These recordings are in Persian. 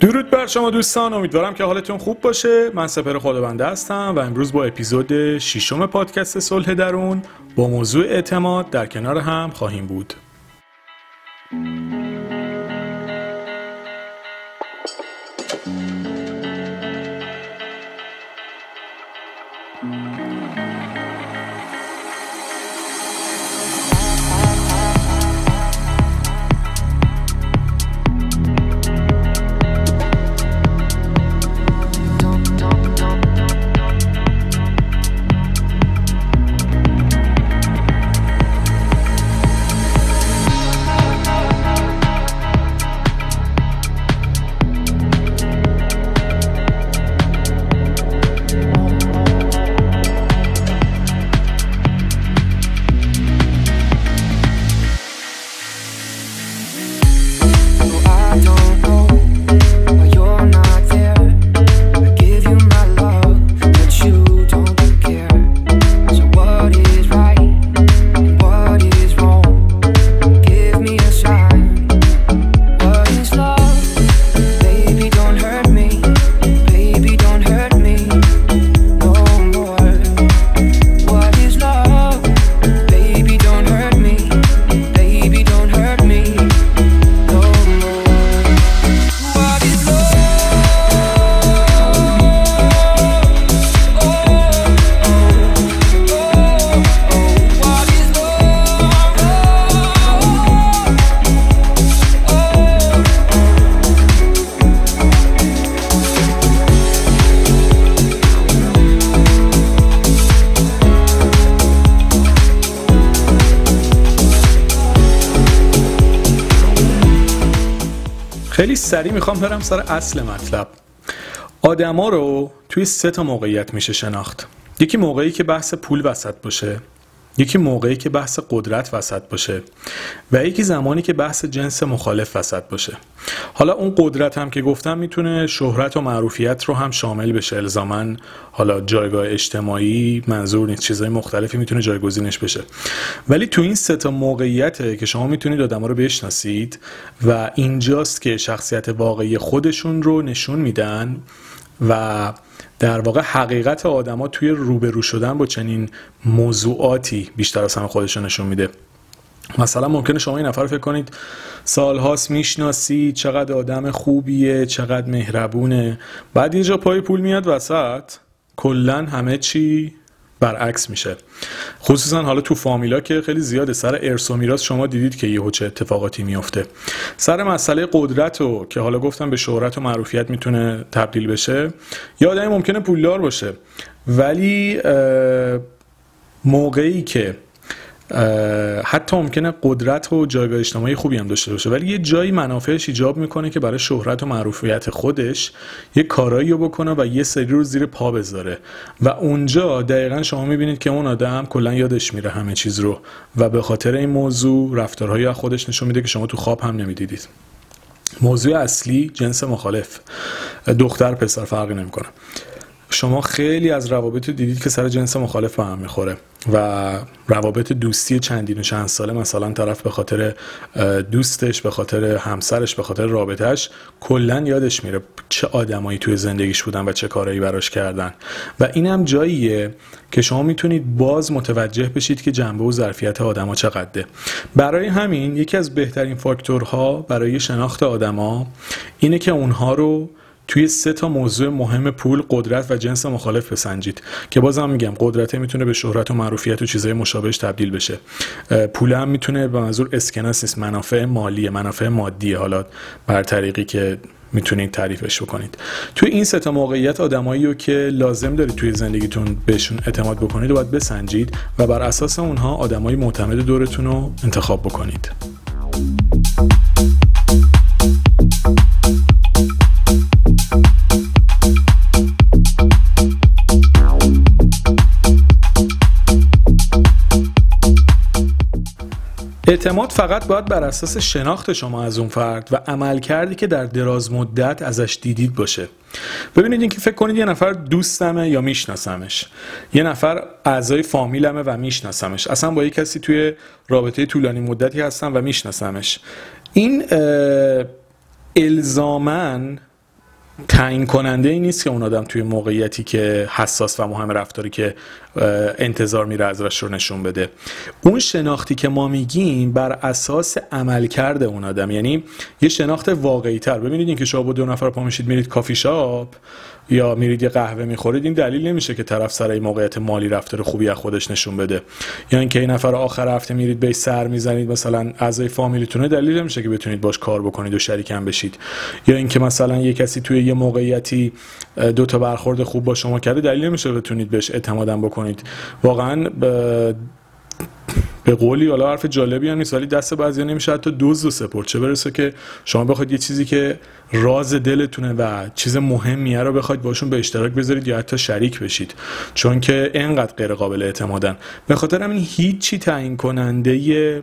درود بر شما دوستان امیدوارم که حالتون خوب باشه. من سپر خدابنده هستم و امروز با اپیزود ششم پادکست صلح درون با موضوع اعتماد در کنار هم خواهیم بود. خیلی سریع می‌خوام برم سر اصل مطلب. آدما رو توی سه تا موقعیت میشه شناخت. یکی موقعی که بحث پول وسط باشه. یکی موقعی که بحث قدرت وسط باشه و یکی زمانی که بحث جنس مخالف وسط باشه. حالا اون قدرت هم که گفتم می‌تونه شهرت و معروفیت رو هم شامل بشه. الزامن حالا جایگاه اجتماعی منظور نیست چیزهای مختلفی می‌تونه جایگزینش بشه. ولی تو این سه تا موقعیته که شما می‌تونید آدما رو بشناسید و اینجاست که شخصیت واقعی خودشون رو نشون میدن و در واقع حقیقت آدما توی روبرو شدن با چنین موضوعاتی بیشتر از همه خودشون نشون میده. مثلا ممکنه شما این نفر فکر کنید سالهاست می‌شناسی چقدر آدم خوبیه چقدر مهربونه. بعد یه جا پای پول میاد وسط. کلا همه چی برعکس میشه. خصوصا حالا تو فامیلا که خیلی زیاده. سر ارث و میراث شما دیدید که یهو چه اتفاقاتی میفته. سر مسئله قدرت و که حالا گفتم به شهرت و معروفیت می‌تونه تبدیل بشه یا آدمی ممکنه پولدار باشه. ولی موقعی که حتی ممکنه قدرت و جایگاه اجتماعی خوبی هم داشته باشه. ولی یه جایی منافعش ایجاب می‌کنه که برای شهرت و معروفیت خودش یه کارایی رو بکنه و یه سری رو زیر پا بذاره. و اونجا دقیقا شما می‌بینید که اون آدم کلا یادش میره همه چیز رو و به خاطر این موضوع رفتارهایی از خودش نشون میده که شما تو خواب هم نمی‌دیدید. موضوع اصلی جنس مخالف. دختر پسر فرقی نمی‌کنه. شما خیلی از روابط دیدید که سر جنس مخالف به هم می‌خوره و روابط دوستی چندین و چند ساله مثلا طرف به خاطر دوستش به خاطر همسرش به خاطر رابطهش کلا یادش میره چه آدمایی توی زندگیش بودن و چه کارایی براش کردن. و این هم جاییه که شما می‌تونید باز متوجه بشید که جنبه و ظرفیت آدما چقدره. برای همین یکی از بهترین فاکتورها برای شناخت آدما اینه که اونها رو توی سه تا موضوع مهم پول قدرت و جنس مخالف بسنجید که بازم میگم قدرت می‌تونه به شهرت و معروفیت و چیزهای مشابهش تبدیل بشه. پول هم می‌تونه به منظور اسکناس نیست منافع مالیه منافع مادیه. حالا بر طریقی که می‌تونید تعریفش بکنید. توی این سه تا موقعیت آدمایی رو که لازم دارید توی زندگیتون بهشون اعتماد بکنید و باید بسنجید و بر اساس اونها آدمای معتمد دورتون رو انتخاب بکنید. اعتماد فقط باید بر اساس شناخت شما از اون فرد و عمل کردی که در دراز مدت ازش دیدید باشه. ببینید اینکه فکر کنید یه نفر دوستمه یا میشناسمش. یه نفر اعضای فامیلمه و میشناسمش. اصلا با یه کسی توی رابطه طولانی مدتی هستم و میشناسمش. این الزامن تعیین کننده ای نیست که اون آدم توی موقعیتی که حساس و مهم رفتاری که انتظار میره ازش رو نشون بده. اون شناختی که ما میگیم بر اساس عملکرد اون آدم یعنی یه شناخت واقعی تر ببینید اینکه شما با دو نفر پا میشید میرید کافی شاپ. یا میرید یه قهوه می‌خورید این دلیل نمیشه که طرف سر این موقعیت مالی رفتار خوبی از خودش نشون بده. یا اینکه این نفر آخر هفته میرید به سر می‌زنید مثلا اعضای فامیلیتونه دلیل نمیشه که بتونید باش کار بکنید و شریکم بشید. یا اینکه مثلا یه کسی توی یه موقعیتی دو تا برخورد خوب با شما کرده دلیل نمیشه بتونید بهش اعتمادم بکنید. واقعا به قولی حالا حرف جالبی هم نیست ولی دست بعضی نمیشه حتی دوز و سپورت چه برسه که شما بخواید یه چیزی که راز دلتونه و چیز مهمیه رو بخواید باشون به اشتراک بذارید یا حتی شریک بشید. چون که انقدر غیر قابل اعتمادن. به خاطر همین هیچی تعیین کننده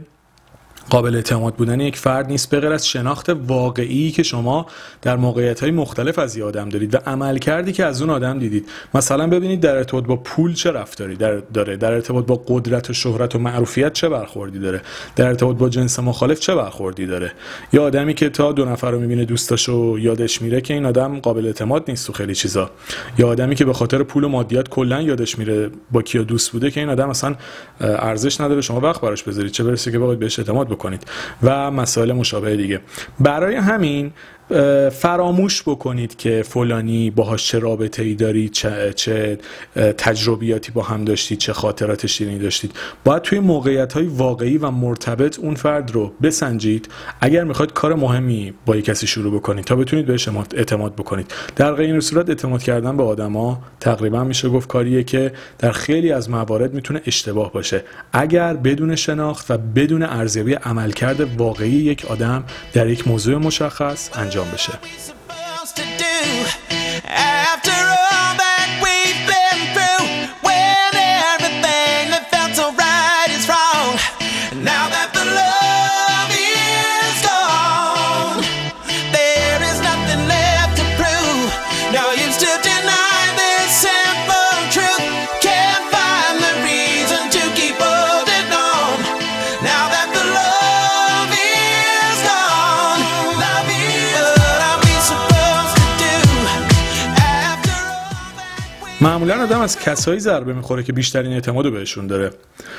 قابل اعتماد بودن یک فرد نیست به غیر از شناخت واقعی که شما در موقعیت های مختلف از یه آدم دارید و عمل کردی که از اون آدم دیدید. مثلا ببینید در ارتباط با پول چه رفتاری در داره در ارتباط با قدرت و شهرت و معروفیت چه برخوردی داره در ارتباط با جنس مخالف چه برخوردی داره. یا آدمی که تا دو نفر رو می‌بینه دوستاشو یادش میره که این آدم قابل اعتماد نیست تو خیلی چیزا. یا آدمی که به خاطر پول و مادیات کلا یادش میره با کیا دوست بوده که این آدم اصلا ارزش نداره شما وقت براش بذارید. چه برسه که بخواید بهش اعتماد بکنید. و مسائل مشابه دیگه. برای همین فراموش بکنید که فلانی باهاش چه رابطه ای دارید چه, چه تجربیاتی با هم داشتید چه خاطرات شیرینی داشتید. باید توی موقعیت های واقعی و مرتبط اون فرد رو بسنجید. اگر می‌خواید کار مهمی با یک کسی شروع بکنید تا بتونید بهش اعتماد بکنید. در غیر صورت اعتماد کردن به آدما تقریبا میشه گفت کاریه که در خیلی از موارد می‌تونه اشتباه باشه. اگر بدون شناخت و بدون ارزیابی عملکرد واقعی یک آدم در یک موضوع مشخص انجام بشه معمولا آدم از کسایی ضربه می‌خوره که بیشترین اعتماد بهشون داره.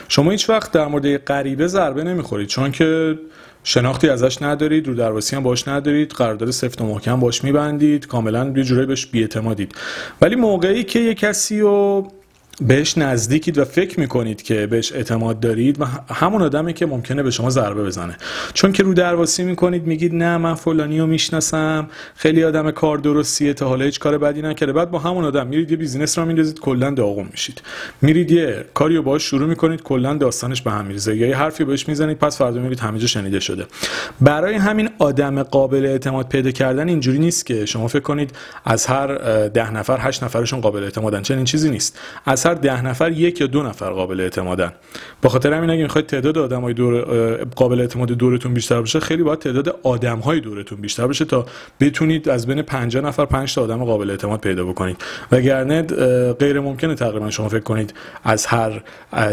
شما هیچ وقت در مورد غریبه ضربه نمی‌خورید چون که شناختی ازش ندارید رو درواسی هم باش ندارید قرارداد سفت و محکم باش میبندید کاملا یه جورایی بهش بیاعتمادید. ولی موقعی که یه کسی رو بهش نزدیکید و فکر می‌کنید که بهش اعتماد دارید و همون آدمی که ممکنه به شما ضربه بزنه. چون که رو درواسی می‌کنید میگید نه من فلانی رو می‌شناسم خیلی آدم کار درستیه تا حالا هیچ کار بدی نکرده. بعد با همون آدم میرید یه بیزینس رو میندازید کلا داغون میشید. میرید یه کاری رو باهاش شروع می‌کنید کلا داستانش به هم میریزه. یا یه حرفی بهش می‌زنید پس فردا میرید همه جا شنیده شده. برای همین آدم قابل اعتماد پیدا کردن اینجوری نیست که شما فکر کنید از هر ده نفر هشت نفرشون قابل اعتمادن. چنین چیزی نیست. از هر ده نفر یک یا دو نفر قابل اعتمادن. با خاطر همین اگه می‌خواید تعداد آدمای دور قابل اعتماد دورتون بیشتر بشه خیلی باید تعداد آدمهای دورتون بیشتر بشه تا بتونید از بین 50 نفر 5 تا آدم قابل اعتماد پیدا بکنید. وگرنه غیر ممکنه تقریبا شما فکر کنید از هر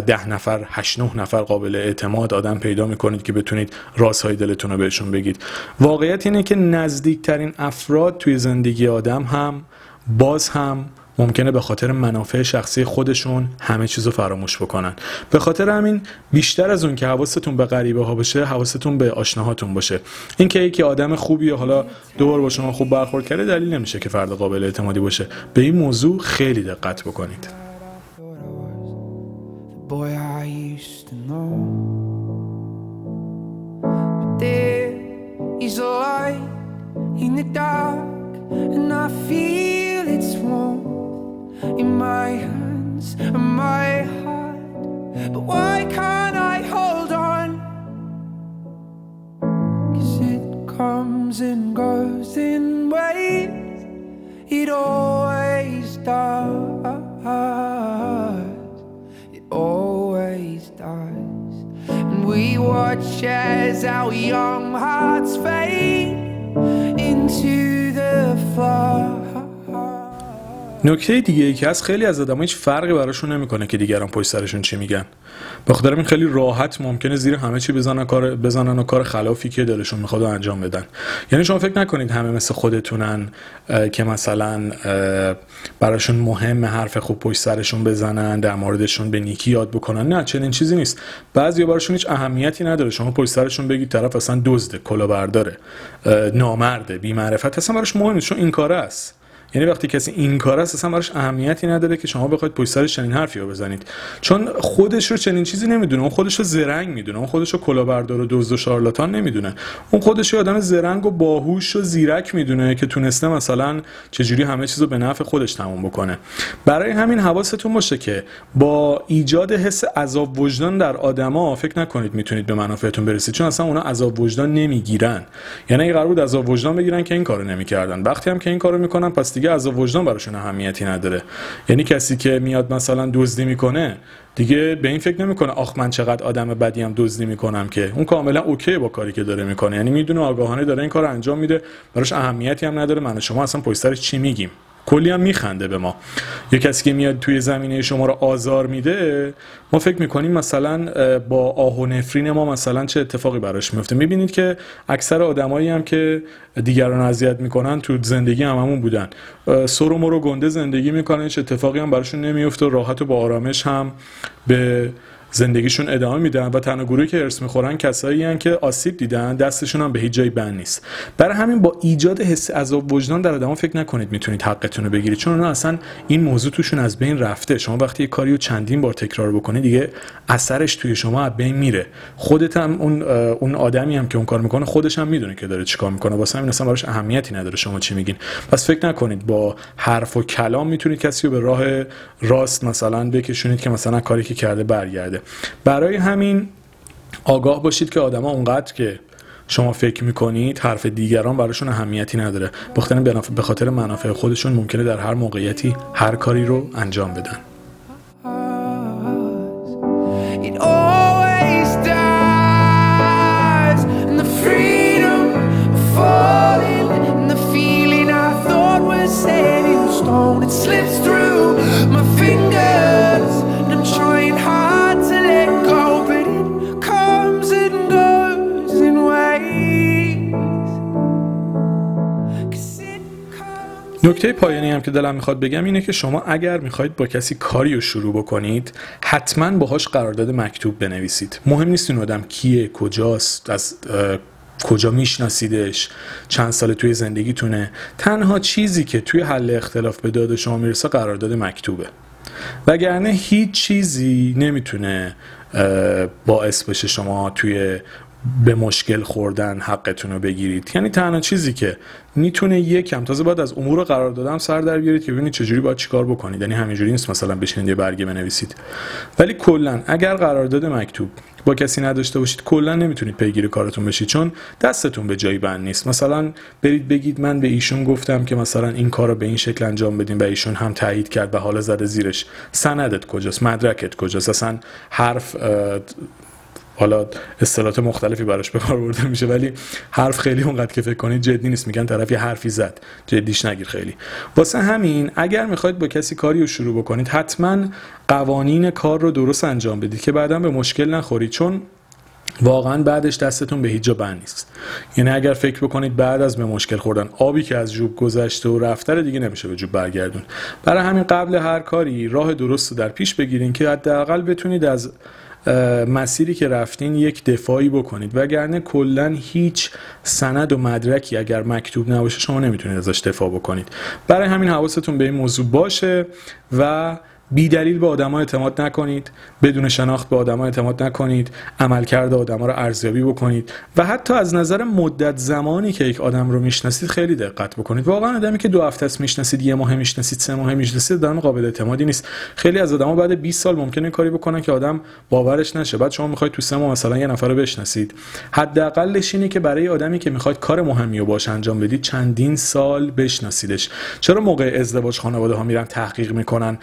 ده نفر 8 9 نفر قابل اعتماد آدم پیدا می‌کنید که بتونید رازهای دلتون رو بهشون بگید. واقعیت اینه که نزدیکترین افراد توی زندگی آدم هم باز هم ممکنه به خاطر منافع شخصی خودشون همه چیز رو فراموش بکنن. به خاطر همین بیشتر از اون که حواستون به غریبه ها باشه حواستون به آشناهاتون باشه. این که یکی آدم خوبی حالا دوبار با شما خوب برخورد کرده دلیل نمیشه که فرد قابل اعتمادی باشه. به این موضوع خیلی دقت بکنید. In my hands and my heart. But why can't I hold on? Cause it comes and goes in waves, it always does. It always does. And We watch as our young hearts fade نکته دیگه ای که از خیلی از آدم‌ها هیچ فرقی براشون نمی‌کنه که دیگران پشت سرشون چی میگن. به خاطر این خیلی راحت ممکنه زیر همه چی بزنن کار بزنن و کار خلافی که دلشون می‌خواد انجام بدن. یعنی شما فکر نکنید همه مثل خودتونن که مثلا براشون مهم حرف خوب پشت سرشون بزنن در موردشون به نیکی یاد بکنن. نه چنین چیزی نیست. بعضی براشون هیچ اهمیتی نداره. شما پشت سرشون بگید طرف اصلا دزده کلاهبرداره نامرده بی معرفت اصلا براش مهم نیست چون این کاره است. یعنی وقتی کسی این کار است اصلا براش اهمیتی نداره که شما بخواید پشت سرش چنین حرفی رو بزنید. چون خودش رو چنین چیزی نمی‌دونه. اون خودش رو زرنگ می‌دونه. اون خودش رو کلاهبردار و دزد و شارلاتان نمی‌دونه. اون خودش رو آدم زرنگ و باهوش و زیرک می‌دونه که تونسته مثلا چجوری همه چیز رو به نفع خودش تموم بکنه. برای همین حواستون باشه که با ایجاد حس عذاب وجدان در آدما فکر نکنید می‌تونید به منافعتون برسید. چون اصلا اونا عذاب وجدان نمی‌گیرن. یعنی قرار بود عذاب وجدان بگیرن که این کارو نمی‌کردن. وقتی هم که این کارو می‌کنن پس دیگه از وجدان براشون اهمیتی نداره. یعنی کسی که میاد مثلا دزدی می‌کنه دیگه به این فکر نمی‌کنه آخ من چقدر آدم بدی هم دزدی می‌کنم که. اون کاملا اوکی با کاری که داره می‌کنه. یعنی می‌دونه آگاهانه داره این کار انجام میده براش اهمیتی هم نداره. من شما اصلا پشت چی میگیم؟ کلی هم میخنده به ما. یه کسی که میاد توی زمینه شما رو آزار میده ما فکر می‌کنیم مثلا با آه و نفرین ما مثلا چه اتفاقی براش میفته می‌بینید که اکثر آدمایی هم که دیگران اذیت می‌کنن تو زندگی هم همون بودن. سر و مرو گنده زندگی می‌کنن چه اتفاقی هم براشون نمیفته راحت و با آرامش هم به زندگیشون ادامه میدن و تنها گروهی که ارث می‌خورن کسایی هن که آسیب دیدن دستشون هم به هیچ جایی بند نیست. برای همین با ایجاد حس عذاب وجدان در آدما فکر نکنید می‌تونید حقتون رو بگیرید. چون اونا اصلا این موضوع توشون از بین رفته. شما وقتی یه کاری رو چندین بار تکرار بکنید دیگه اثرش توی شما از بین میره. خودت هم اون اون آدمی هم که اون کار می‌کنه خودش هم می‌دونه که داره چیکار می‌کنه. واسه همین اصلا براش اهمیتی نداره شما چی میگین. پس فکر نکنید با حرف و کلام می‌تونید کسی رو به راه راست مثلا بکشونید که مثلا کاری که کرده برگرده. برای همین آگاه باشید که آدما اونقدر که شما فکر می‌کنید حرف دیگران براشون اهمیتی نداره. به خاطر منافع خودشون ممکنه در هر موقعیتی هر کاری رو انجام بدن. نکته پایانی هم که دلم می‌خواد بگم اینه که شما اگر می‌خواید با کسی کاری رو شروع بکنید حتما باهاش قرارداد مکتوب بنویسید. مهم نیست این آدم کیه کجاست از کجا میشناسیدش چند سال توی زندگیتونه. تنها چیزی که توی حل اختلاف به داد شما می‌رسه قرارداد مکتوبه. وگرنه هیچ چیزی نمی‌تونه باعث بشه شما توی به مشکل خوردن حقتون رو بگیرید. یعنی تنها چیزی که می‌تونه یکم تازه بعد از امور قرار دادم سر در بیارید که ببینید چجوری باید چیکار بکنید. یعنی همینجوری نیست مثلا بشینید یه برگه بنویسید. ولی کلا اگر قرارداد مکتوب با کسی نداشته باشید کلا نمی‌تونید پیگیر کارتون بشید چون دستتون به جایی بند نیست. مثلا برید بگید من به ایشون گفتم که مثلا این کار رو به این شکل انجام بدیم و ایشون هم تایید کرد و حالا زده زیرش. سندت کجاست؟ مدرکت کجاست؟ اصلا حرف حالا اصطلاحات مختلفی براش به کار برده میشه ولی حرف خیلی اونقدر که فکر کنید جدی نیست. میگن طرف حرفی زد. جدیش نگیر خیلی. واسه همین اگر می‌خواید با کسی کاری رو شروع بکنید حتما قوانین کار رو درست انجام بدید که بعدا به مشکل نخورید. چون واقعا بعدش دستتون به هیچ جا بند نیست. یعنی اگر فکر بکنید بعد از به مشکل خوردن آبی که از جوب گذشته و رفته دیگه نمیشه به جوب برگردون. برای همین قبل هر کاری راه درست رو در پیش بگیرین که حداقل بتونید از مسیری که رفتین یک دفاعی بکنید. وگرنه کلا هیچ سند و مدرکی اگر مکتوب نباشه شما نمی‌تونید ازش دفاع بکنید. برای همین حواستون به این موضوع باشه و بی دلیل به آدما اعتماد نکنید بدون شناخت به آدما اعتماد نکنید عملکرد آدما رو ارزیابی بکنید و حتی از نظر مدت زمانی که یک آدم رو می‌شناسید خیلی دقت بکنید. واقعا آدمی که دو هفته است می‌شناسید یه ماه می‌شناسید سه ماه می‌شناسید آدم قابل اعتمادی نیست. خیلی از آدما بعد 20 سال ممکنه کاری بکنن که آدم باورش نشه. بعد شما می‌خواید تو سه ماه مثلا یه نفر رو بشناسید. حداقلش اینه که برای آدمی که می‌خواید کار مهمی رو باش انجام بدید چندین سال بشناسیدش. چرا موقع ازدواج خانواده ها میرن تحقیق می‌کنن؟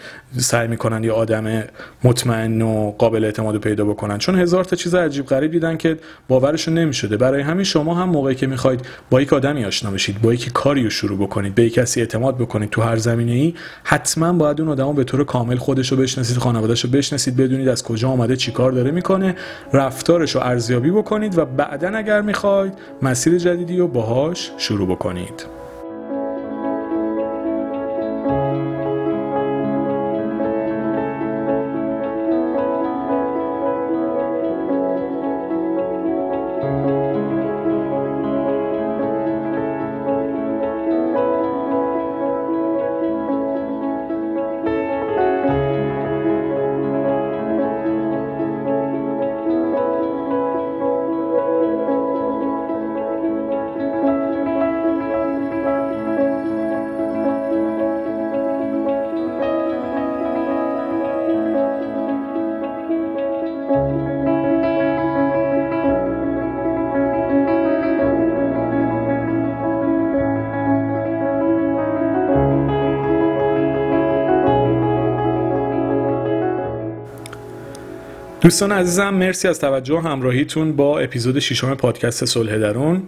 سعی می‌کنن یه آدم مطمئن و قابل اعتماد پیدا بکنن. چون هزار تا چیز عجیب غریب دیدن که باورشون نمی‌شده. برای همین شما هم موقعی که می‌خواید با یک آدمی آشنا بشید با یکی کاری رو شروع بکنید به کسی اعتماد بکنید تو هر زمینه ای حتما باید اون آدمو به طور کامل خودش رو بشناسید خانواده‌شو بشناسید بدونید از کجا آمده چیکار داره می‌کنه رفتارش رو ارزیابی بکنید و بعدا اگر می‌خواید مسیر جدیدی رو باهاش شروع بکنید. دوستان عزیزم مرسی از توجه و همراهیتون با اپیزود ششم پادکست صلح درون.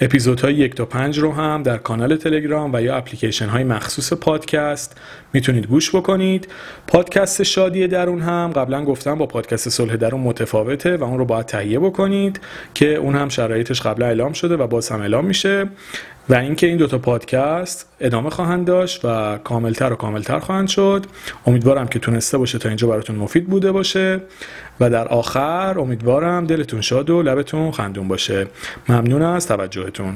اپیزودهای یک تا پنج رو هم در کانال تلگرام و یا اپلیکیشن های مخصوص پادکست می‌تونید گوش بکنید. پادکست شادی درون هم قبلا گفتم با پادکست صلح درون متفاوته و اون رو باید تهیه بکنید که اون هم شرایطش قبلا اعلام شده و باز هم اعلام میشه. و اینکه این دوتا پادکست ادامه خواهند داشت و کاملتر و کاملتر خواهند شد. امیدوارم که تونسته باشه تا اینجا براتون مفید بوده باشه. و در آخر امیدوارم دلتون شاد و لبتون خندون باشه. ممنون از توجهتون.